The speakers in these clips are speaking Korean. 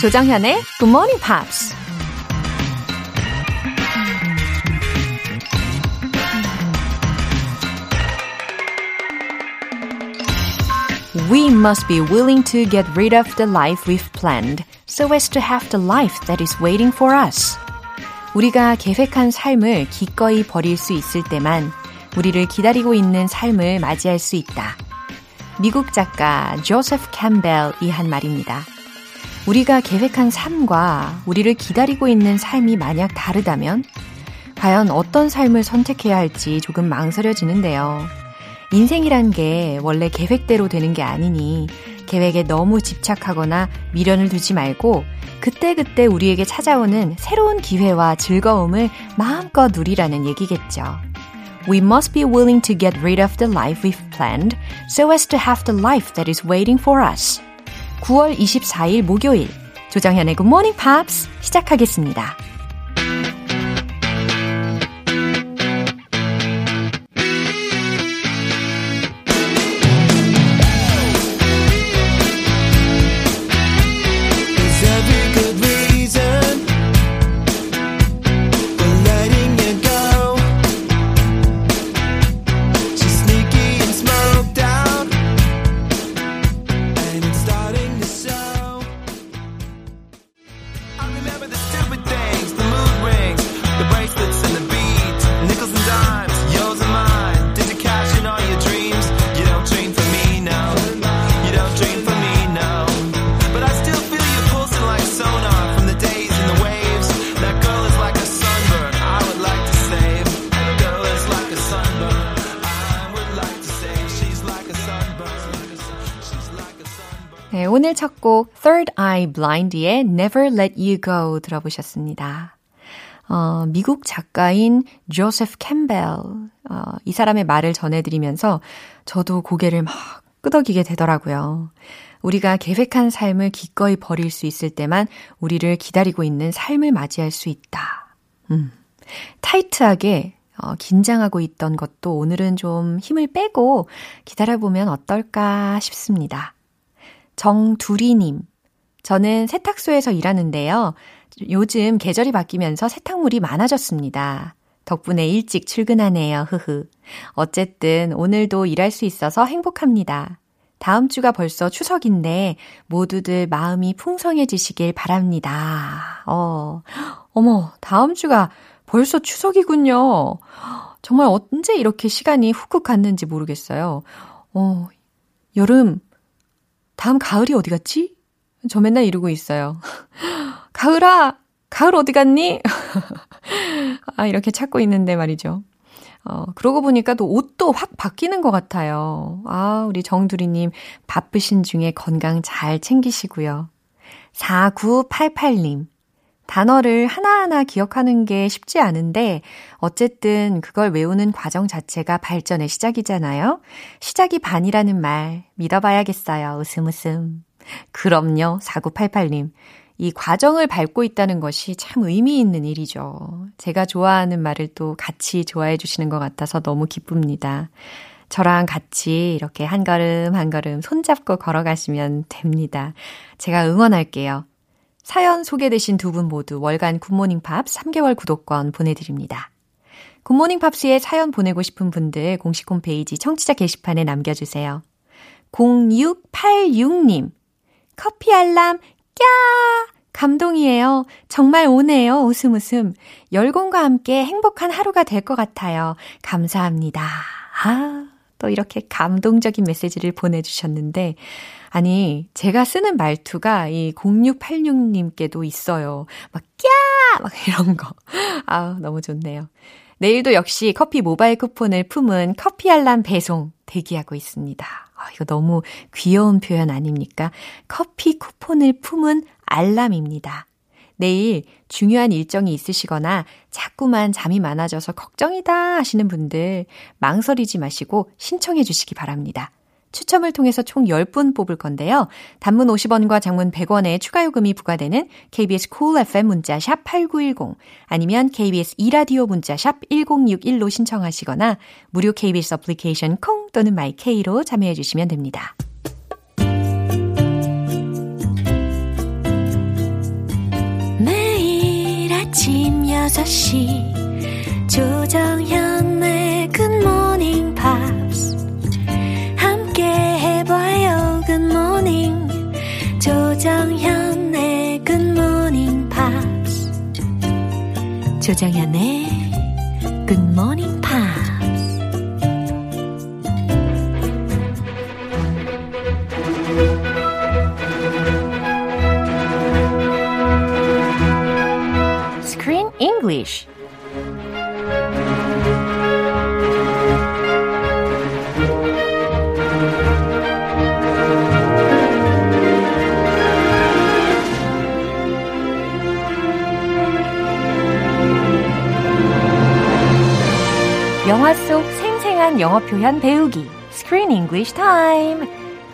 조정현의 Good Morning Pops. We must be willing to get rid of the life we've planned so as to have the life that is waiting for us. 우리가 계획한 삶을 기꺼이 버릴 수 있을 때만 우리를 기다리고 있는 삶을 맞이할 수 있다. 미국 작가 조세프 캠벨이 한 말입니다. 우리가 계획한 삶과 우리를 기다리고 있는 삶이 만약 다르다면 과연 어떤 삶을 선택해야 할지 조금 망설여지는데요. 인생이란 게 원래 계획대로 되는 게 아니니 계획에 너무 집착하거나 미련을 두지 말고 그때그때 우리에게 찾아오는 새로운 기회와 즐거움을 마음껏 누리라는 얘기겠죠. We must be willing to get rid of the life we've planned so as to have the life that is waiting for us. 9월 24일 목요일 조정현의 Good Morning Pops 시작하겠습니다. Eye Blind의 Never Let You Go 들어보셨습니다. 어, 미국 작가인 조세프 캠벨 어, 이 사람의 말을 전해드리면서 저도 고개를 막 끄덕이게 되더라고요. 우리가 계획한 삶을 기꺼이 버릴 수 있을 때만 우리를 기다리고 있는 삶을 맞이할 수 있다. 음, 타이트하게 어, 긴장하고 있던 것도 오늘은 좀 힘을 빼고 기다려보면 어떨까 싶습니다. 정두리님. 저는 세탁소에서 일하는데요. 요즘 계절이 바뀌면서 세탁물이 많아졌습니다. 덕분에 일찍 출근하네요. 흐흐. 어쨌든 오늘도 일할 수 있어서 행복합니다. 다음 주가 벌써 추석인데 모두들 마음이 풍성해지시길 바랍니다. 어, 어머, 다음 주가 벌써 추석이군요. 정말 언제 이렇게 시간이 훅훅 갔는지 모르겠어요. 어, 여름 다음 가을이 어디 갔지? 저 맨날 이러고 있어요. 가을아! 가을 어디 갔니? 아, 이렇게 찾고 있는데 말이죠. 어, 그러고 보니까 또 옷도 확 바뀌는 것 같아요. 아, 우리 정두리님 바쁘신 중에 건강 잘 챙기시고요. 4988님. 단어를 하나하나 기억하는 게 쉽지 않은데, 어쨌든 그걸 외우는 과정 자체가 발전의 시작이잖아요? 시작이 반이라는 말 믿어봐야겠어요. 웃음 웃음. 그럼요, 4988님. 이 과정을 밟고 있다는 것이 참 의미 있는 일이죠. 제가 좋아하는 말을 또 같이 좋아해 주시는 것 같아서 너무 기쁩니다. 저랑 같이 이렇게 한 걸음 한 걸음 손잡고 걸어가시면 됩니다. 제가 응원할게요. 사연 소개되신 두 분 모두 월간 굿모닝 팝 3개월 구독권 보내드립니다. 굿모닝 팝스에 사연 보내고 싶은 분들 공식 홈페이지 청취자 게시판에 남겨주세요. 0686님, 커피 알람, 꺄! 감동이에요. 정말 오네요. 웃음 웃음. 열공과 함께 행복한 하루가 될 것 같아요. 감사합니다. 아, 또 이렇게 감동적인 메시지를 보내주셨는데, 아니, 제가 쓰는 말투가 이 0686님께도 있어요. 막, 꺄! 막 이런 거. 아 너무 좋네요. 내일도 역시 커피 모바일 쿠폰을 품은 커피 알람 배송 대기하고 있습니다. 아, 이거 너무 귀여운 표현 아닙니까? 커피 쿠폰을 품은 알람입니다. 내일 중요한 일정이 있으시거나 자꾸만 잠이 많아져서 걱정이다 하시는 분들 망설이지 마시고 신청해 주시기 바랍니다. 추첨을 통해서 총 10분 뽑을 건데요. 단문 50원과 장문 100원의 추가 요금이 부과되는 KBS cool FM 문자샵 8910 아니면 KBS 이라디오 문자샵 1061로 신청하시거나 무료 KBS 어플리케이션 콩 또는 마이케이로 참여해 주시면 됩니다. 매일 아침 6시 조정현 조정현의 Good Morning 영어 표현 배우기 Screen English Time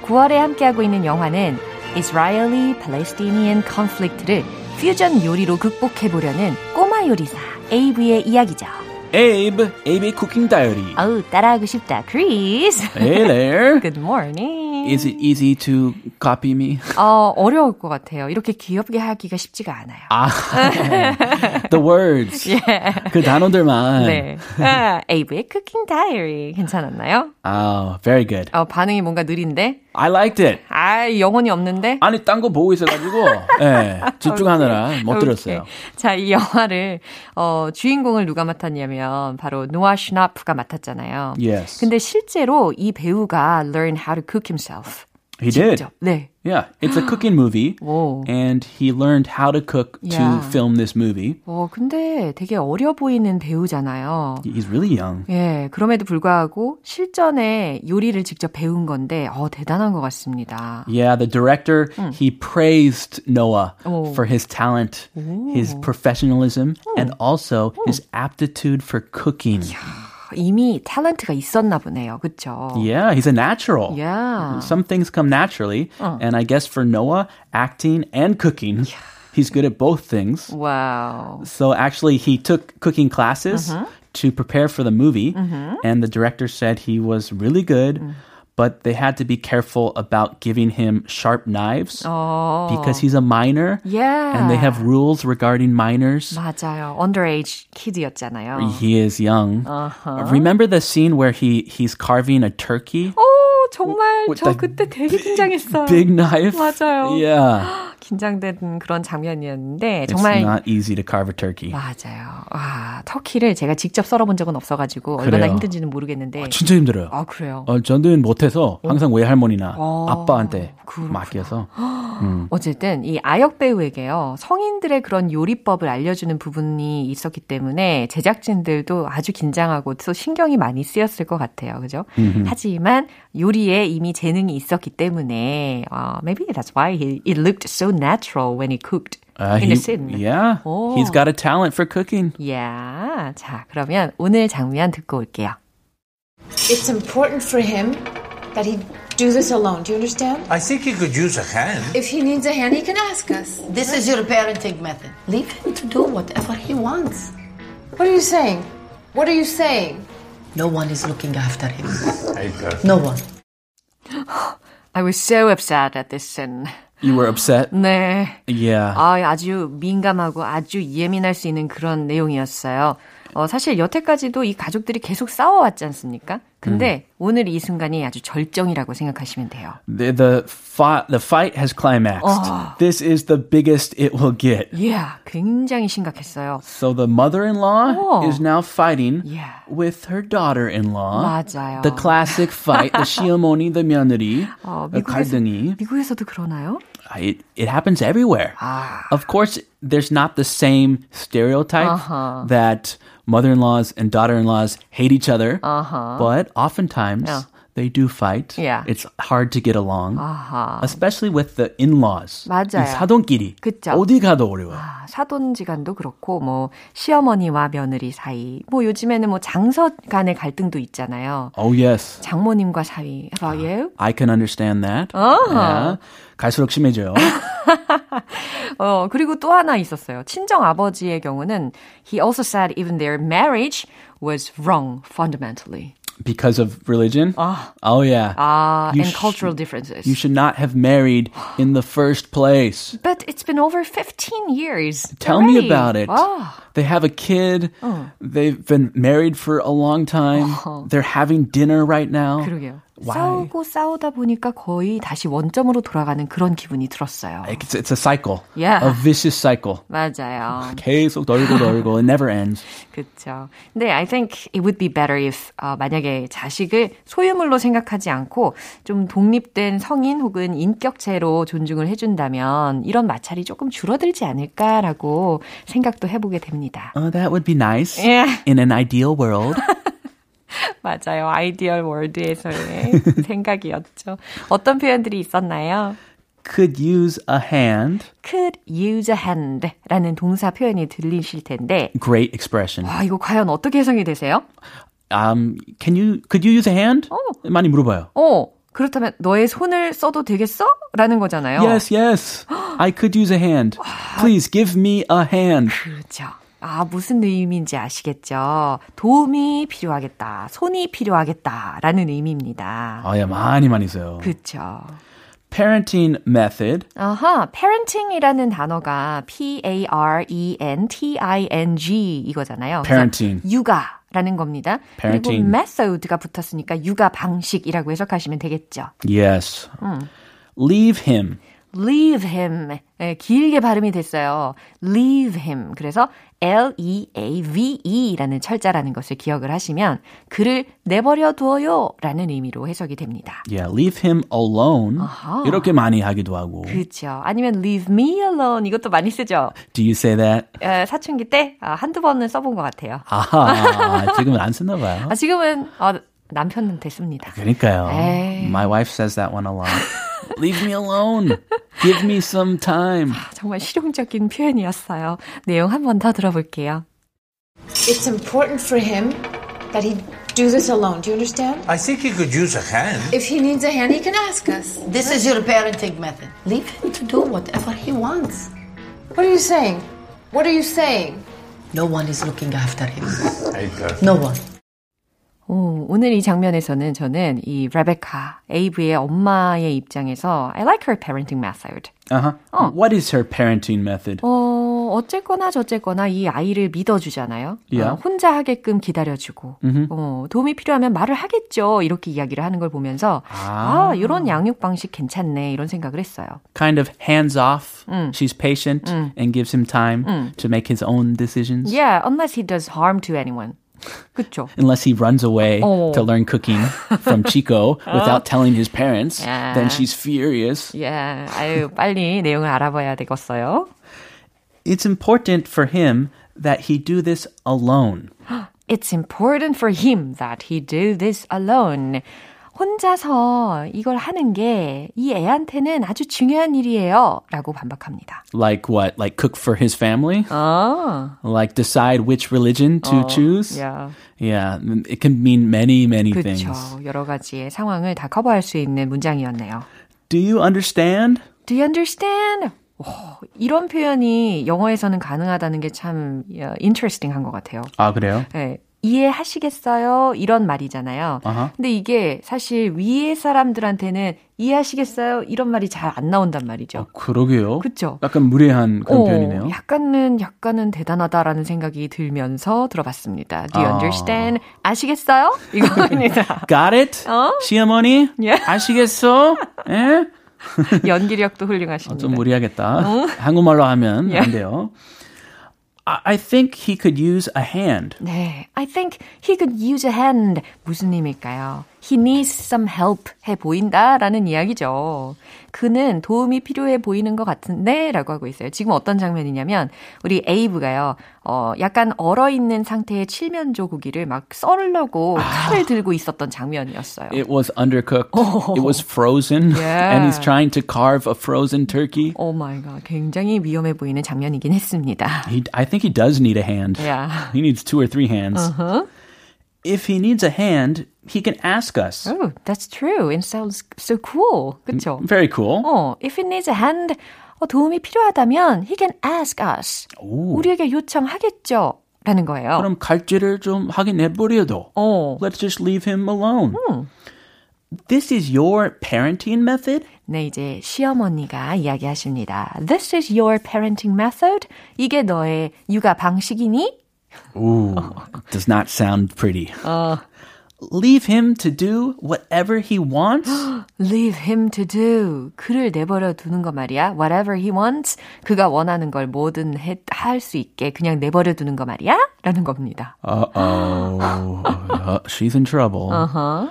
9월에 함께하고 있는 영화는 Israeli Palestinian Conflict를 퓨전 요리로 극복해보려는 꼬마 요리사 에이브의 이야기죠. Abe, Abe Cooking Diary. 따라하고 싶다, 크리스. Hey there. Good morning. Is it easy to copy me? 어, 어려울 것 같아요. 이렇게 귀엽게 하기가 쉽지가 않아요. 아, the words. 예. 그 단어들만. 네. 아, 에이브의 쿠킹 다이어리 괜찮았나요? Oh, very good. 어, 반응이 뭔가 느린데? I liked it. 아, 영혼이 없는데? 아니, 딴 거 보고 있어가지고, 예, 집중하느라 못 들었어요. 자, 이 영화를, 어, 주인공을 누가 맡았냐면, 바로 노아 슈나프가 맡았잖아요. Yes. 근데 실제로 이 배우가 learn how to cook himself. He did. 직접. 네. Yeah, it's a cooking movie. 오. And he learned how to cook Yeah. to film this movie. 어, 근데 되게 어려 보이는 배우잖아요. He's really young. 예, 그럼에도 불구하고 실전에 요리를 직접 배운 건데, 어, 대단한 것 같습니다. Yeah, the director, he praised Noah Oh. for his talent, his professionalism, and also his aptitude for cooking. 이미 탤런트가 있었나 보네요. 그쵸? Yeah, he's a natural. Yeah. Some things come naturally. And I guess for Noah, acting and cooking, he's good at both things. 와우. So actually, he took cooking classes to prepare for the movie. And the director said he was really good. But they had to be careful about giving him sharp knives because he's a minor. Yeah. And they have rules regarding minors. 맞아요. underage kid였잖아요. He is young. Remember the scene where he he's carving a turkey? 오, 정말 with 저 the 그때 되게 긴장했어요. Big knife. 맞아요. Yeah. 긴장된 그런 장면이었는데 It's 정말 not easy to carve a turkey. 맞아요. 와, 터키를 제가 직접 썰어본 적은 없어가지고 얼마나. 힘든지는 모르겠는데. 진짜 힘들어요. 아 그래요. 어, 저는 못해서 항상 외할머니나 어, 아빠한테 그렇구나. 맡겨서. 어쨌든 이 아역 배우에게요 성인들의 그런 요리법을 알려주는 부분이 있었기 때문에 제작진들도 아주 긴장하고 또 신경이 많이 쓰였을 것 같아요, 그죠? 하지만 요리에 이미 재능이 있었기 때문에 uh, maybe that's why he, it looked so natural when he cooked Uh, in he- the scene. yeah, 오. he's got a talent for cooking. Yeah. 자, 그러면 오늘 장면 듣고 올게요. It's important for him that he do this alone. Do you understand? I think he could use a hand. If he needs a hand, he can ask us. This is your parenting method. Leave him to do whatever he wants. What are you saying? What are you saying? No one is looking after him. I perfect. No one. I was so upset at this scene. You were upset? 네. Yeah. 아, 아주 민감하고 아주 예민할 수 있는 그런 내용이었어요. 어, 사실 여태까지도 이 가족들이 계속 싸워왔지 않습니까? 근데 오늘 이 순간이 아주 절정이라고 생각하시면 돼요. The the fight the fight has climaxed. This is the biggest it will get. Yeah, 굉장히 심각했어요. So the mother-in-law Oh. is now fighting Yeah. with her daughter-in-law. 맞아요. The classic fight, the 시어머니, the 며느리, 어, the 미국에서, 갈등이. 미국에서도 그러나요? It, it happens everywhere. 아. Of course, there's not the same stereotype Uh-huh. that mother-in-laws and daughter-in-laws hate each other. Uh-huh. But oftentimes Yeah. They do fight. Yeah. It's hard to get along. 아하. Especially with the in-laws. 맞아요. 이 사돈끼리. 그쵸. 어디 가도 어려워. 아, 사돈지간도 그렇고 뭐 시어머니와 며느리 사이, 뭐 요즘에는 뭐 장서 간의 갈등도 있잖아요. Oh yes. 장모님과 사이. You? I can understand that. Uh-huh. Yeah. 갈수록 심해져요. 어, 그리고 또 하나 있었어요. 친정 아버지의 경우는 he also said even their marriage was wrong fundamentally. Because of religion? oh yeah. Ah, You and sh- cultural differences. You should not have married in the first place. But it's been over 15 years. Tell me already. about it. Ah. They have a kid. They've been married for a long time. They're having dinner right now. 그러게요. Why? 싸우고 싸우다 보니까 거의 다시 원점으로 돌아가는 그런 기분이 들었어요. It's, it's a cycle. Yeah. A vicious cycle. 맞아요. 계속 돌고. It never ends. 그렇죠. 근데 I think it would be better if 어, 만약에 자식을 소유물로 생각하지 않고 좀 독립된 성인 혹은 인격체로 존중을 해준다면 이런 마찰이 조금 줄어들지 않을까라고 생각도 해보게 됩니다. Oh, that would be nice. Yeah. In an ideal world. 맞아요. ideal world에서의 생각이었죠. 어떤 표현들이 있었나요? Could use a hand. could use a hand 라는 동사 표현이 들리실 텐데 Great expression. 아, 이거 과연 어떻게 해석이 되세요? Um, can you, could you use a hand? 많이 물어봐요. 어, 그렇다면 너의 손을 써도 되겠어? 라는 거잖아요. Yes, yes. I could use a hand. Please give me a hand. 그렇죠. 아, 무슨 의미인지 아시겠죠? 도움이 필요하겠다. 손이 필요하겠다. 라는 의미입니다. 아, 예, 많이 많이 써요. 그렇죠. Parenting method. 아하, parenting이라는 단어가 P-A-R-E-N-T-I-N-G 이거잖아요. 그래서 Parenting. 육아 라는 겁니다. 그리고 Parenting. method가 붙었으니까 육아 방식이라고 해석하시면 되겠죠. Yes. Leave him. leave him. 예, 길게 발음이 됐어요. leave him. 그래서 L-E-A-V-E라는 철자라는 것을 기억을 하시면 그를 내버려 두어요 라는 의미로 해석이 됩니다. Yeah, leave him alone. 아하. 이렇게 많이 하기도 하고. 그렇죠. 아니면 leave me alone 이것도 많이 쓰죠. Do you say that? 에, 사춘기 때 아, 한두 번은 써본 것 같아요. 아하, 지금은 안 쓰나 봐요. 아, 지금은 어, 남편은 됐습니다. 그러니까요. 에이. My wife says that one a lot. Leave me alone. Give me some time. 정말 실용적인 표현이었어요. 내용 한 번 더 들어볼게요. It's important for him that he do this alone. Do you understand? I think he could use a hand. If he needs a hand, he can ask us. This is your parenting method. Leave him to do whatever he wants. What are you saying? What are you saying? No one is looking after him. Hey, Kirk. No one. 오, 오늘 이 장면에서는 저는 이 레베카, 에이브의 엄마의 입장에서 I like her parenting method. Uh-huh. What is her parenting method? 어, 어쨌거나 저쨌거나 이 아이를 믿어주잖아요. Yeah. 어, 혼자 하게끔 기다려주고, 어, 도움이 필요하면 말을 하겠죠. 이렇게 이야기를 하는 걸 보면서, 아, 이런 양육 방식 괜찮네. 이런 생각을 했어요. Kind of hands off. She's patient and gives him time to make his own decisions. Yeah, unless he does harm to anyone. 그쵸? Unless he runs away Oh. to learn cooking from Chico without telling his parents, Yeah. then she's furious. Yeah, 아유, 빨리 내용을 알아봐야 되겠어요. It's important for him that he do this alone. It's important for him that he do this alone. 혼자서 이걸 하는 게 이 애한테는 아주 중요한 일이에요. 라고 반박합니다. Like what? Like cook for his family? 아, Like decide which religion to choose? yeah. Yeah, it can mean many, many things. 그렇죠. 여러 가지의 상황을 다 커버할 수 있는 문장이었네요. Do you understand? Do you understand? 오, 이런 표현이 영어에서는 가능하다는 게 참 interesting한 것 같아요. 아, 그래요? 네, 이해하시겠어요? 이런 말이잖아요. 아하. 근데 이게 사실 위에 사람들한테는 이해하시겠어요? 이런 말이 잘 안 나온단 말이죠. 그러게요. 그쵸? 약간 무례한 그런 어, 표현이네요. 약간은 약간은 대단하다라는 생각이 들면서 들어봤습니다. Do you 아. understand? 아시겠어요? 이거입니다. Got it? 어? 시어머니? 예. 아시겠어? 예? 연기력도 아, 훌륭하십니다. 좀 무리하겠다. 한국말로 하면 예. 안 돼요. I, I think he could use a hand. 네, I think he could use a hand. 무슨 의미일까요? He needs some help 해 보인다라는 이야기죠. 그는 도움이 필요해 보이는 것 같은데 라고 하고 있어요. 지금 어떤 장면이냐면 우리 에이브가요. 어, 약간 얼어 있는 상태의 칠면조 고기를 막 썰려고 칼을 들고 있었던 장면이었어요. It was undercooked. It was frozen. Yeah. And he's trying to carve a frozen turkey. Oh my god. 굉장히 위험해 보이는 장면이긴 했습니다. He, I think he does need a hand. Yeah. He needs two or three hands. If he needs a hand, he can ask us. Oh, that's true. It sounds so cool. 그쵸? Very cool. 어, if he needs a hand, 어, 도움이 필요하다면 he can ask us. 우리에게 요청하겠죠. 라는 거예요. 그럼 갈지를 좀 하긴 해버려도. 어. Let's just leave him alone. This is your parenting method? 네, 이제 시어머니가 이야기하십니다. This is your parenting method? 이게 너의 육아 방식이니? Ooh, does not sound pretty. Leave him to do whatever he wants? Leave him to do. 그를 내버려 두는 거 말이야. Whatever he wants. 그가 원하는 걸 뭐든 할 수 있게 그냥 내버려 두는 거 말이야. 라는 겁니다. Uh-oh. Uh, she's in trouble. Uh-huh.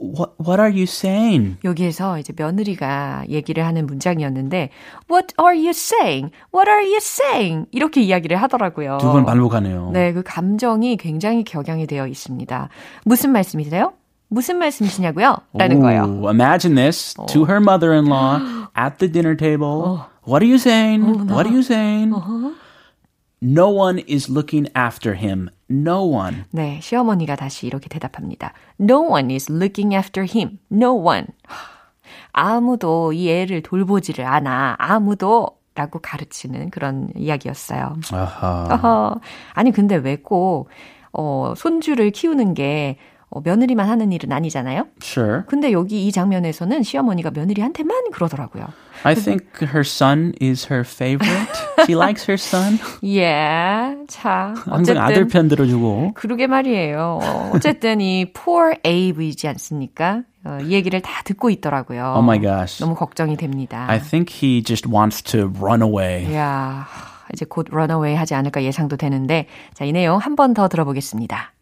What, what are you saying? 여기에서 이제 며느리가 얘기를 하는 문장이었는데 What are you saying? What are you saying? 이렇게 이야기를 하더라고요. 두 번 반복하네요. 네, 그 감정이 굉장히 격양이 되어 있습니다. 무슨 말씀이세요? 무슨 말씀이시냐고요? 라는 거예요. Ooh, Imagine this to her mother-in-law at the dinner table. What are you saying? What are you saying? No one is looking after him. No one. 네, 시어머니가 다시 이렇게 대답합니다. No one is looking after him. No one. 아무도 이 애를 돌보지를 않아. 아무도. 라고 가르치는 그런 이야기였어요. 아하. 어허. 아니, 근데 왜 꼭, 어, 손주를 키우는 게, 어, 며느리만 하는 일은 아니잖아요? Sure. 근데 여기 이 장면에서는 시어머니가 며느리한테만 그러더라고요. I think her son is her favorite. She likes her son. 예, 자, 항상 아들 어쨌든. 편 들어주고. 그러게 말이에요. 어, 어쨌든 이 poor Abe이지 않습니까? 어, 이 얘기를 다 듣고 있더라고요. Oh my gosh. 너무 걱정이 됩니다. I think he just wants to run away. 야, 이제 곧 runaway 하지 않을까 예상도 되는데, 자, 이 내용 한 번 더 들어보겠습니다.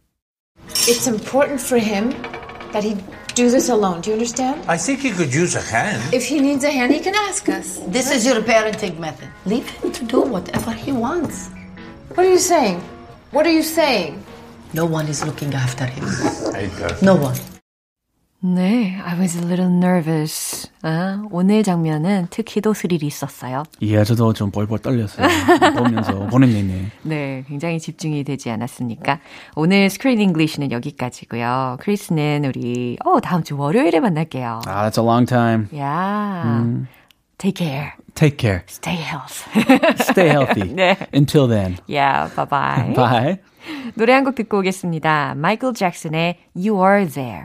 It's important for him that he do this alone. Do you understand? I think he could use a hand. If he needs a hand, he can ask us. This is your parenting method. Leave him to do whatever he wants. What are you saying? What are you saying? No one is looking after him. I. No one. 네, I was a little nervous. 아, 오늘 장면은 특히도 스릴이 있었어요. 예, 저도 좀 벌벌 떨렸어요. 보면서 보는 내내. 네, 굉장히 집중이 되지 않았습니까? 오늘 Screen English는 여기까지고요. 크리스는 우리 어 다음 주 월요일에 만날게요. Ah, that's a long time. Yeah, take care, Take care. stay healthy. Stay healthy. 네. Until then. yeah, bye bye. Bye. 노래 한 곡 듣고 오겠습니다. 마이클 잭슨의 You Were There.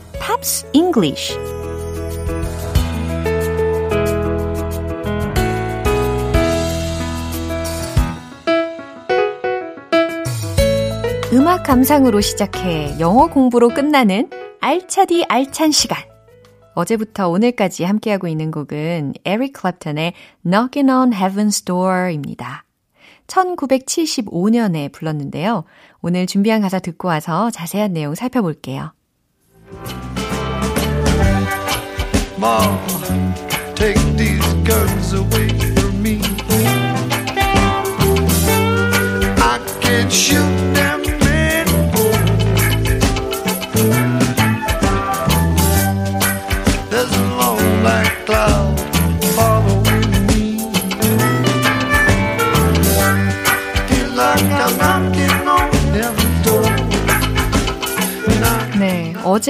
Pops English 음악 감상으로 시작해 영어 공부로 끝나는 알차디 알찬 시간. 어제부터 오늘까지 함께하고 있는 곡은 에릭 클랩턴의 Knockin' on Heaven's Door입니다. 1975년에 불렀는데요. 오늘 준비한 가사 듣고 와서 자세한 내용 살펴볼게요. Take these guns away from me. I can shoot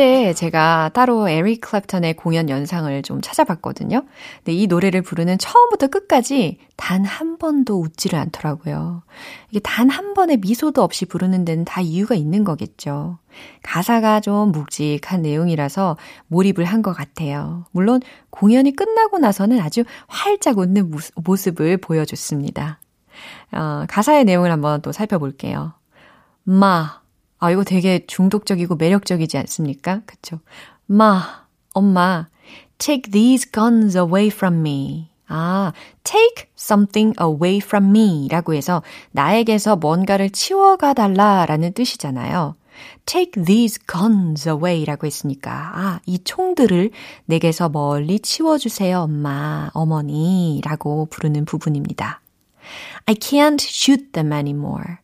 어제 제가 따로 에릭 클랩턴의 공연 영상을 좀 찾아봤거든요. 근데 이 노래를 부르는 처음부터 끝까지 단 한 번도 웃지를 않더라고요. 이게 단 한 번의 미소도 없이 부르는 데는 다 이유가 있는 거겠죠. 가사가 좀 묵직한 내용이라서 몰입을 한 것 같아요. 물론 공연이 끝나고 나서는 아주 활짝 웃는 모습- 모습을 보여줬습니다. 어, 가사의 내용을 한번 또 살펴볼게요. 마, 아, 이거 되게 중독적이고 매력적이지 않습니까? 그쵸? 마, 엄마, take these guns away from me. 아, take something away from me 라고 해서 나에게서 뭔가를 치워가 달라라는 뜻이잖아요. Take these guns away 라고 했으니까, 아, 이 총들을 내게서 멀리 치워주세요, 엄마, 어머니 라고 부르는 부분입니다. I can't shoot them anymore.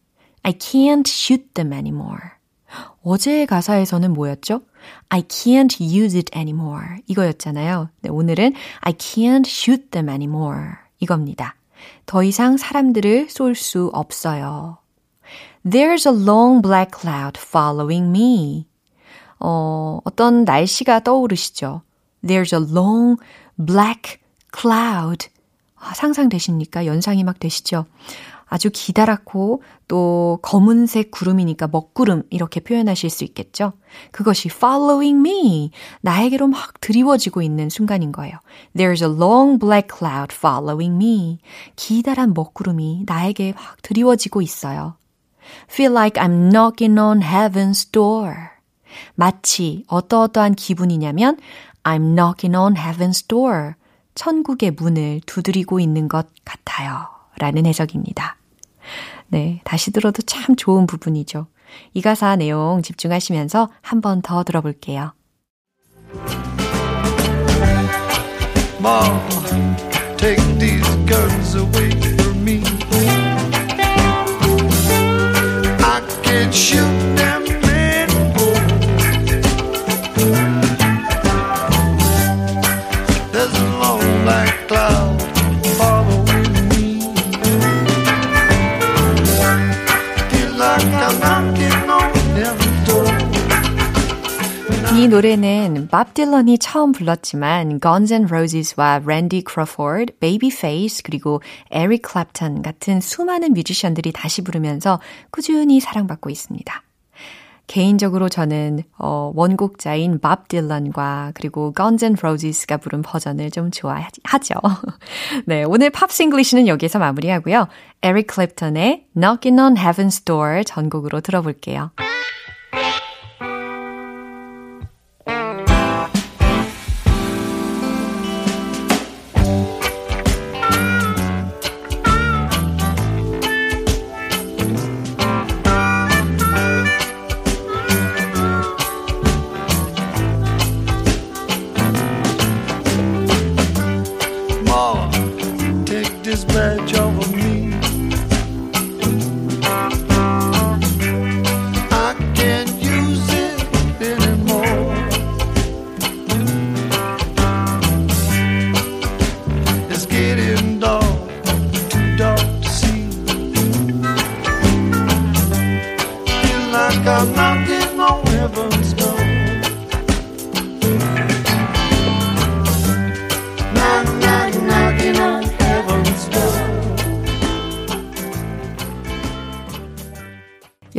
I can't shoot them anymore. 어제의 가사에서는 뭐였죠? I can't use it anymore. 이거였잖아요. 네, 오늘은 I can't shoot them anymore. 이겁니다. 더 이상 사람들을 쏠 수 없어요. There's a long black cloud following me. 어, 어떤 날씨가 떠오르시죠? There's a long black cloud. 아, 상상되십니까? 연상이 막 되시죠? 아주 기다랗고 또 검은색 구름이니까 먹구름 이렇게 표현하실 수 있겠죠? 그것이 following me. 나에게로 막 드리워지고 있는 순간인 거예요. There's a long black cloud following me. 기다란 먹구름이 나에게 막 드리워지고 있어요. Feel like I'm knocking on heaven's door. 마치 어떠어떠한 기분이냐면 I'm knocking on heaven's door. 천국의 문을 두드리고 있는 것 같아요. 라는 해석입니다. 네, 다시 들어도 참 좋은 부분이죠. 이 가사 내용 집중하시면서 한 번 더 들어볼게요. 이 노래는 밥 딜런이 처음 불렀지만 Guns N' Roses와 랜디 크로포드, 베이비페이스 그리고 에릭 클랩턴 같은 수많은 뮤지션들이 다시 부르면서 꾸준히 사랑받고 있습니다. 개인적으로 저는 어, 원곡자인 밥 딜런과 그리고 Guns N' Roses가 부른 버전을 좀 좋아하죠. 네, 오늘 Pops English는 여기서 마무리하고요. 에릭 클랩턴의 Knockin' on Heaven's Door 전곡으로 들어볼게요.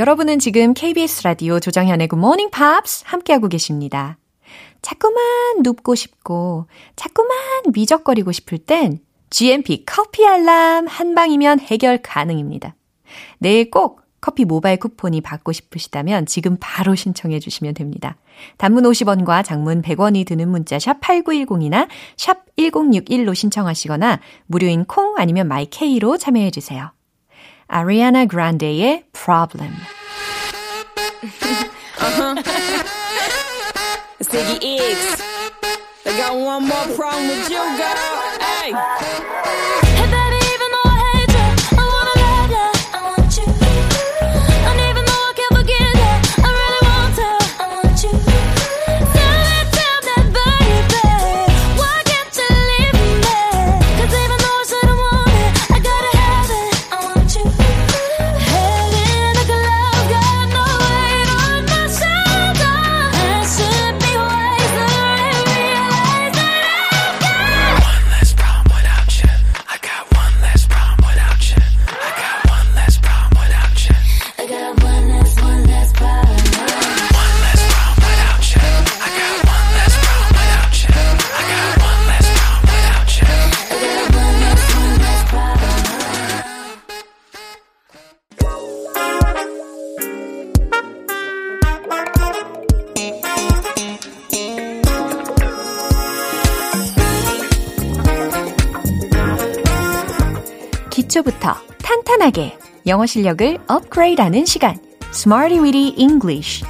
여러분은 지금 KBS 라디오 조정현의 Good Morning Pops 함께하고 계십니다. 자꾸만 눕고 싶고, 자꾸만 미적거리고 싶을 땐 GMP 커피 알람 한 방이면 해결 가능입니다. 내일 꼭 커피 모바일 쿠폰이 받고 싶으시다면 지금 바로 신청해 주시면 됩니다. 단문 50원과 장문 100원이 드는 문자 샵 8910이나 샵 1061로 신청하시거나 무료인 콩 아니면 마이케이로 참여해 주세요. 아리아나 그란데의 Problem. Ziggy X. I got one more problem with you, girl. Hey. 탄탄하게 영어 실력을 업그레이드하는 시간, Smarty Weedy English.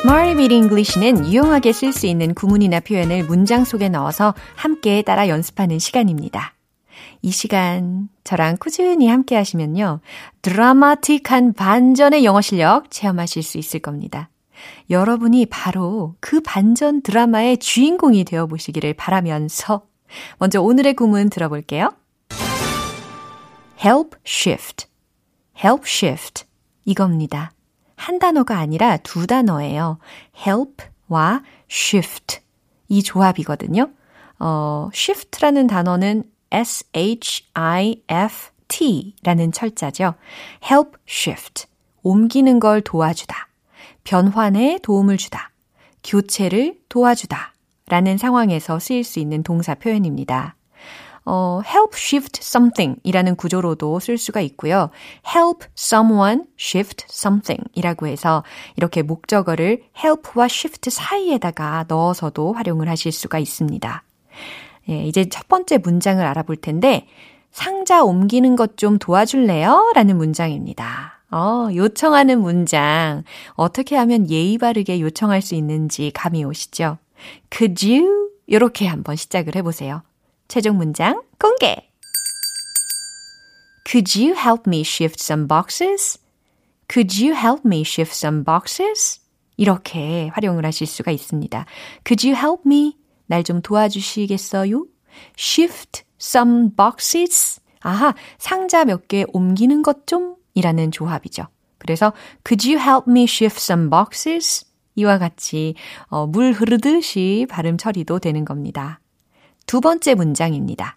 Smarty Weedy English는 유용하게 쓸 수 있는 구문이나 표현을 문장 속에 넣어서 함께 따라 연습하는 시간입니다. 이 시간 저랑 꾸준히 함께 하시면요. 드라마틱한 반전의 영어 실력 체험하실 수 있을 겁니다. 여러분이 바로 그 반전 드라마의 주인공이 되어 보시기를 바라면서 먼저 오늘의 구문 들어볼게요. help shift. help shift. 이겁니다. 한 단어가 아니라 두 단어예요. help와 shift. 이 조합이거든요. 어, shift라는 단어는 S-H-I-F-T 라는 철자죠. help shift. 옮기는 걸 도와주다. 변환에 도움을 주다. 교체를 도와주다. 라는 상황에서 쓰일 수 있는 동사 표현입니다. 어, help shift something 이라는 구조로도 쓸 수가 있고요. help someone shift something 이라고 해서 이렇게 목적어를 help와 shift 사이에다가 넣어서도 활용을 하실 수가 있습니다. 예, 이제 첫 번째 문장을 알아볼 텐데, 상자 옮기는 것 좀 도와줄래요? 라는 문장입니다. 어, 요청하는 문장. 어떻게 하면 예의 바르게 요청할 수 있는지 감이 오시죠? Could you? 이렇게 한번 시작을 해보세요. 최종 문장 공개! Could you help me shift some boxes? Could you help me shift some boxes? 이렇게 활용을 하실 수가 있습니다. Could you help me? 날 좀 도와주시겠어요? Shift some boxes. 아하, 상자 몇 개 옮기는 것 좀? 이라는 조합이죠. 그래서 Could you help me shift some boxes? 이와 같이 어, 물 흐르듯이 발음 처리도 되는 겁니다. 두 번째 문장입니다.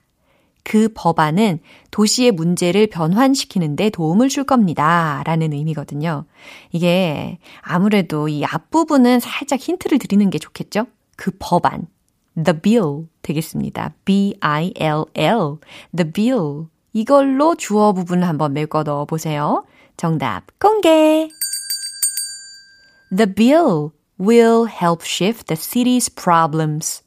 그 법안은 도시의 문제를 변환시키는데 도움을 줄 겁니다. 라는 의미거든요. 이게 아무래도 이 앞부분은 살짝 힌트를 드리는 게 좋겠죠? 그 법안. The bill 되겠습니다. B-I-L-L. The bill. 이걸로 주어 부분을 한번 메꿔 넣어 보세요. 정답 공개! The bill will help shift the city's problems.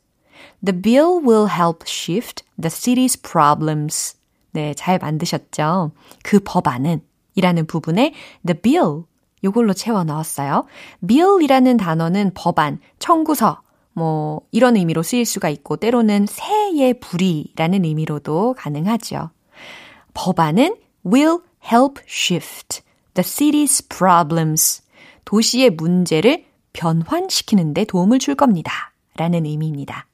The bill will help shift the city's problems. 네, 잘 만드셨죠? 그 법안은 이라는 부분에 the bill 요걸로 채워 넣었어요. bill이라는 단어는 법안, 청구서, 뭐 이런 의미로 쓰일 수가 있고 때로는 새의 불이라는 의미로도 가능하죠. 법안은 will help shift the city's problems. 도시의 문제를 변환시키는데 도움을 줄 겁니다. 라는 의미입니다.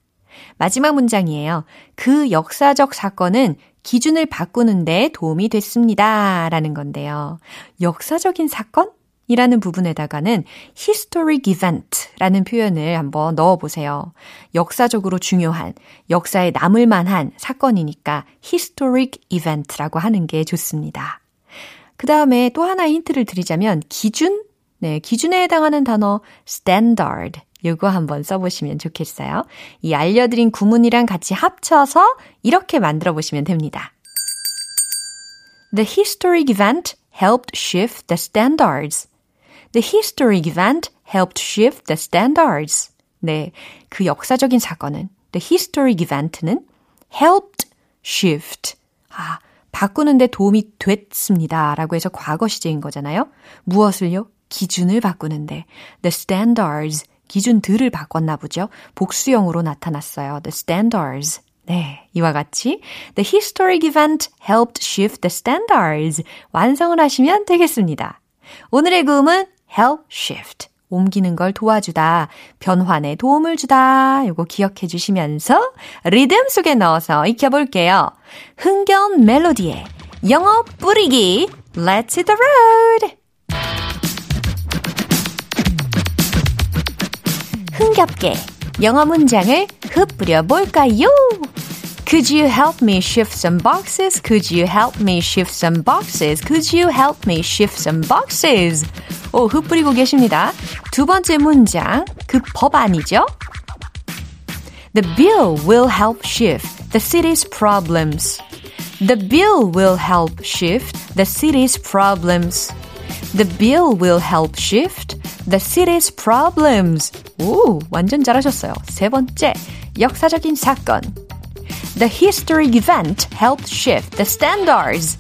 마지막 문장이에요. 그 역사적 사건은 기준을 바꾸는데 도움이 됐습니다. 라는 건데요. 역사적인 사건? 이라는 부분에다가는 historic event 라는 표현을 한번 넣어 보세요. 역사적으로 중요한, 역사에 남을 만한 사건이니까 historic event라고 하는 게 좋습니다. 그 다음에 또 하나의 힌트를 드리자면 기준? 네, 기준에 해당하는 단어 standard. 요거 한번 써보시면 좋겠어요. 이 알려드린 구문이랑 같이 합쳐서 이렇게 만들어 보시면 됩니다. The historic event helped shift the standards. The historic event helped shift the standards. 네, 그 역사적인 사건은 the historic event는 helped shift. 아, 바꾸는데 도움이 됐습니다. 라고 해서 과거 시제인 거잖아요. 무엇을요? 기준을 바꾸는데 the standards 기준들을 바꿨나 보죠. 복수형으로 나타났어요. The standards. 네, 이와 같이 The historic event helped shift the standards 완성을 하시면 되겠습니다. 오늘의 구음은 help shift 옮기는 걸 도와주다, 변환에 도움을 주다. 요거 기억해 주시면서 리듬 속에 넣어서 익혀볼게요. 흥겨운 멜로디에 영어 뿌리기 Let's hit the road! 흥겹게 영어 문장을 흩뿌려 볼까요? Could you help me shift some boxes? Could you help me shift some boxes? Could you help me shift some boxes? 오, 흩뿌리고 계십니다. 두 번째 문장, 그 법안이죠? The bill will help shift the city's problems. The bill will help shift the city's problems. The bill will help shift the city's problems. 오, 완전 잘하셨어요. 세 번째, 역사적인 사건. The historic event helped shift the standards.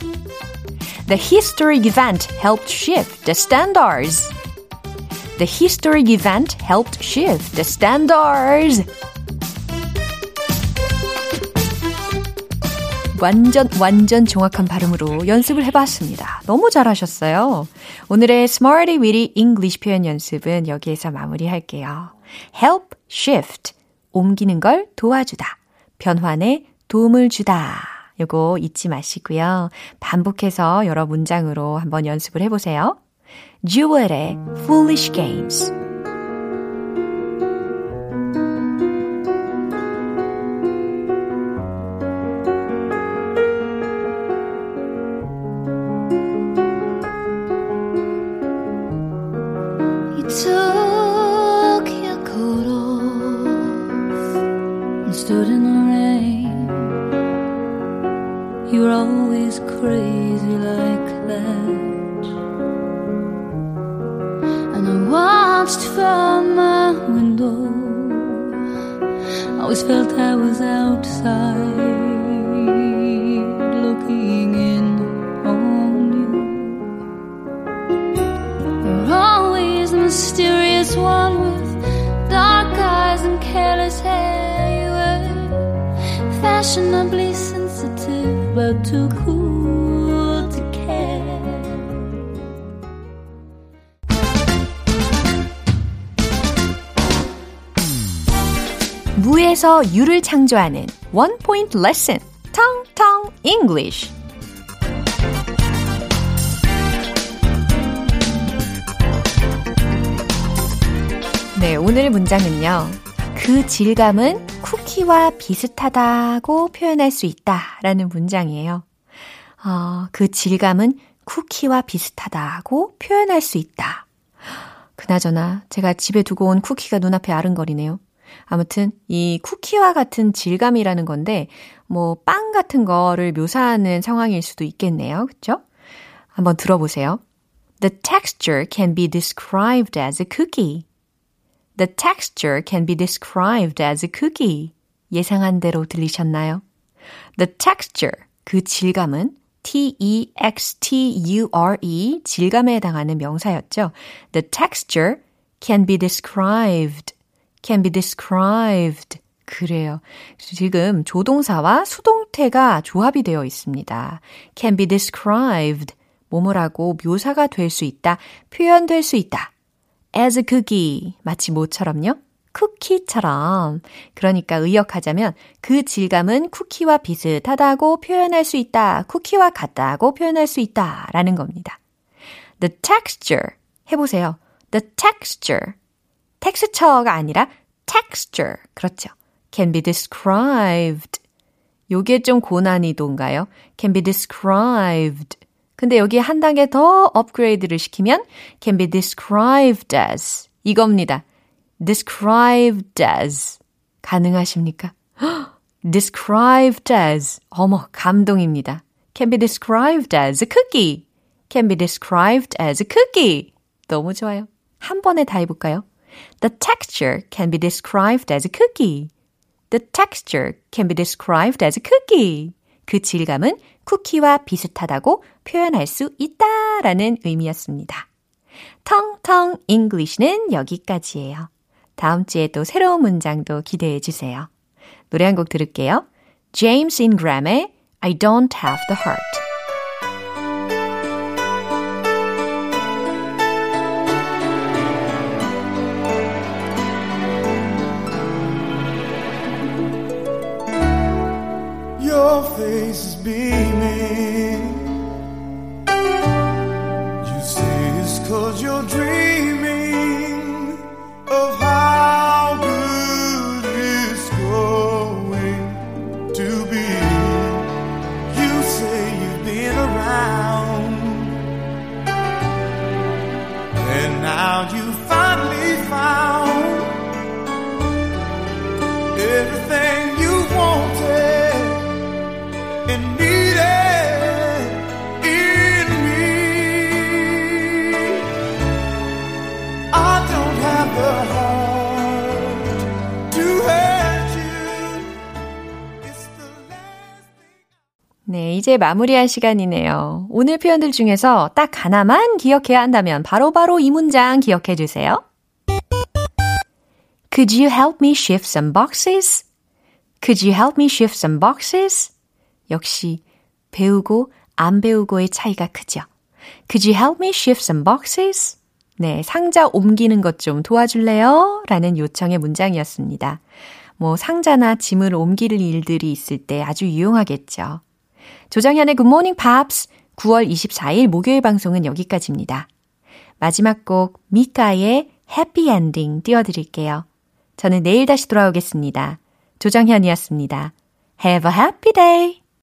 The historic event helped shift the standards. The historic event helped shift the standards. 완전 완전 정확한 발음으로 연습을 해봤습니다. 너무 잘하셨어요. 오늘의 Smarty Weedy English 표현 연습은 여기에서 마무리할게요. Help, shift, 옮기는 걸 도와주다. 변환에 도움을 주다. 요거 잊지 마시고요. 반복해서 여러 문장으로 한번 연습을 해보세요. Jewel의 Foolish Games. Mysterious one with dark eyes and careless hair. You were fashionably sensitive, but too cool to care. 무에서 유를 창조하는 원 포인트 레슨. 텅텅 English. 네, 오늘 문장은요. 그 질감은 쿠키와 비슷하다고 표현할 수 있다 라는 문장이에요. 어, 그 질감은 쿠키와 비슷하다고 표현할 수 있다. 그나저나 제가 집에 두고 온 쿠키가 눈앞에 아른거리네요. 아무튼 이 쿠키와 같은 질감이라는 건데 뭐 빵 같은 거를 묘사하는 상황일 수도 있겠네요. 그렇죠? 한번 들어보세요. The texture can be described as a cookie. The texture can be described as a cookie. 예상한 대로 들리셨나요? The texture, 그 질감은 T-E-X-T-U-R-E, 질감에 해당하는 명사였죠. The texture can be described. can be described. 그래요. 지금 조동사와 수동태가 조합이 되어 있습니다. can be described. 뭐뭐라고 묘사가 될 수 있다, 표현될 수 있다. As a cookie. 마치 뭐처럼요? 쿠키처럼. 그러니까 의역하자면 그 질감은 쿠키와 비슷하다고 표현할 수 있다. 쿠키와 같다고 표현할 수 있다. 라는 겁니다. The texture. 해보세요. The texture. texture가 아니라 texture. 그렇죠. can be described. 요게 좀 고난이도인가요? can be described. 근데 여기 한 단계 더 업그레이드를 시키면 can be described as 이겁니다. described as 가능하십니까? described as 어머 감동입니다. can be described as a cookie. can be described as a cookie. 너무 좋아요. 한 번에 다 해볼까요? The texture can be described as a cookie. The texture can be described as a cookie. 그 질감은 쿠키와 비슷하다고 표현할 수 있다라는 의미였습니다. 텅텅 English는 여기까지예요. 다음 주에 또 새로운 문장도 기대해 주세요. 노래 한 곡 들을게요. James Ingram의 I Don't Have the Heart. Face 이제 마무리할 시간이네요. 오늘 표현들 중에서 딱 하나만 기억해야 한다면 바로 바로 이 문장 기억해 주세요. Could you help me shift some boxes? Could you help me shift some boxes? 역시 배우고 안 배우고의 차이가 크죠. Could you help me shift some boxes? 네, 상자 옮기는 것 좀 도와줄래요? 라는 요청의 문장이었습니다. 뭐 상자나 짐을 옮길 일들이 있을 때 아주 유용하겠죠. 조정현의 Morning Pops 9월 24일 목요일 방송은 여기까지입니다. 마지막 곡 미카의 Happy Ending 띄워드릴게요. 저는 내일 다시 돌아오겠습니다. 조정현이었습니다. Have a happy day!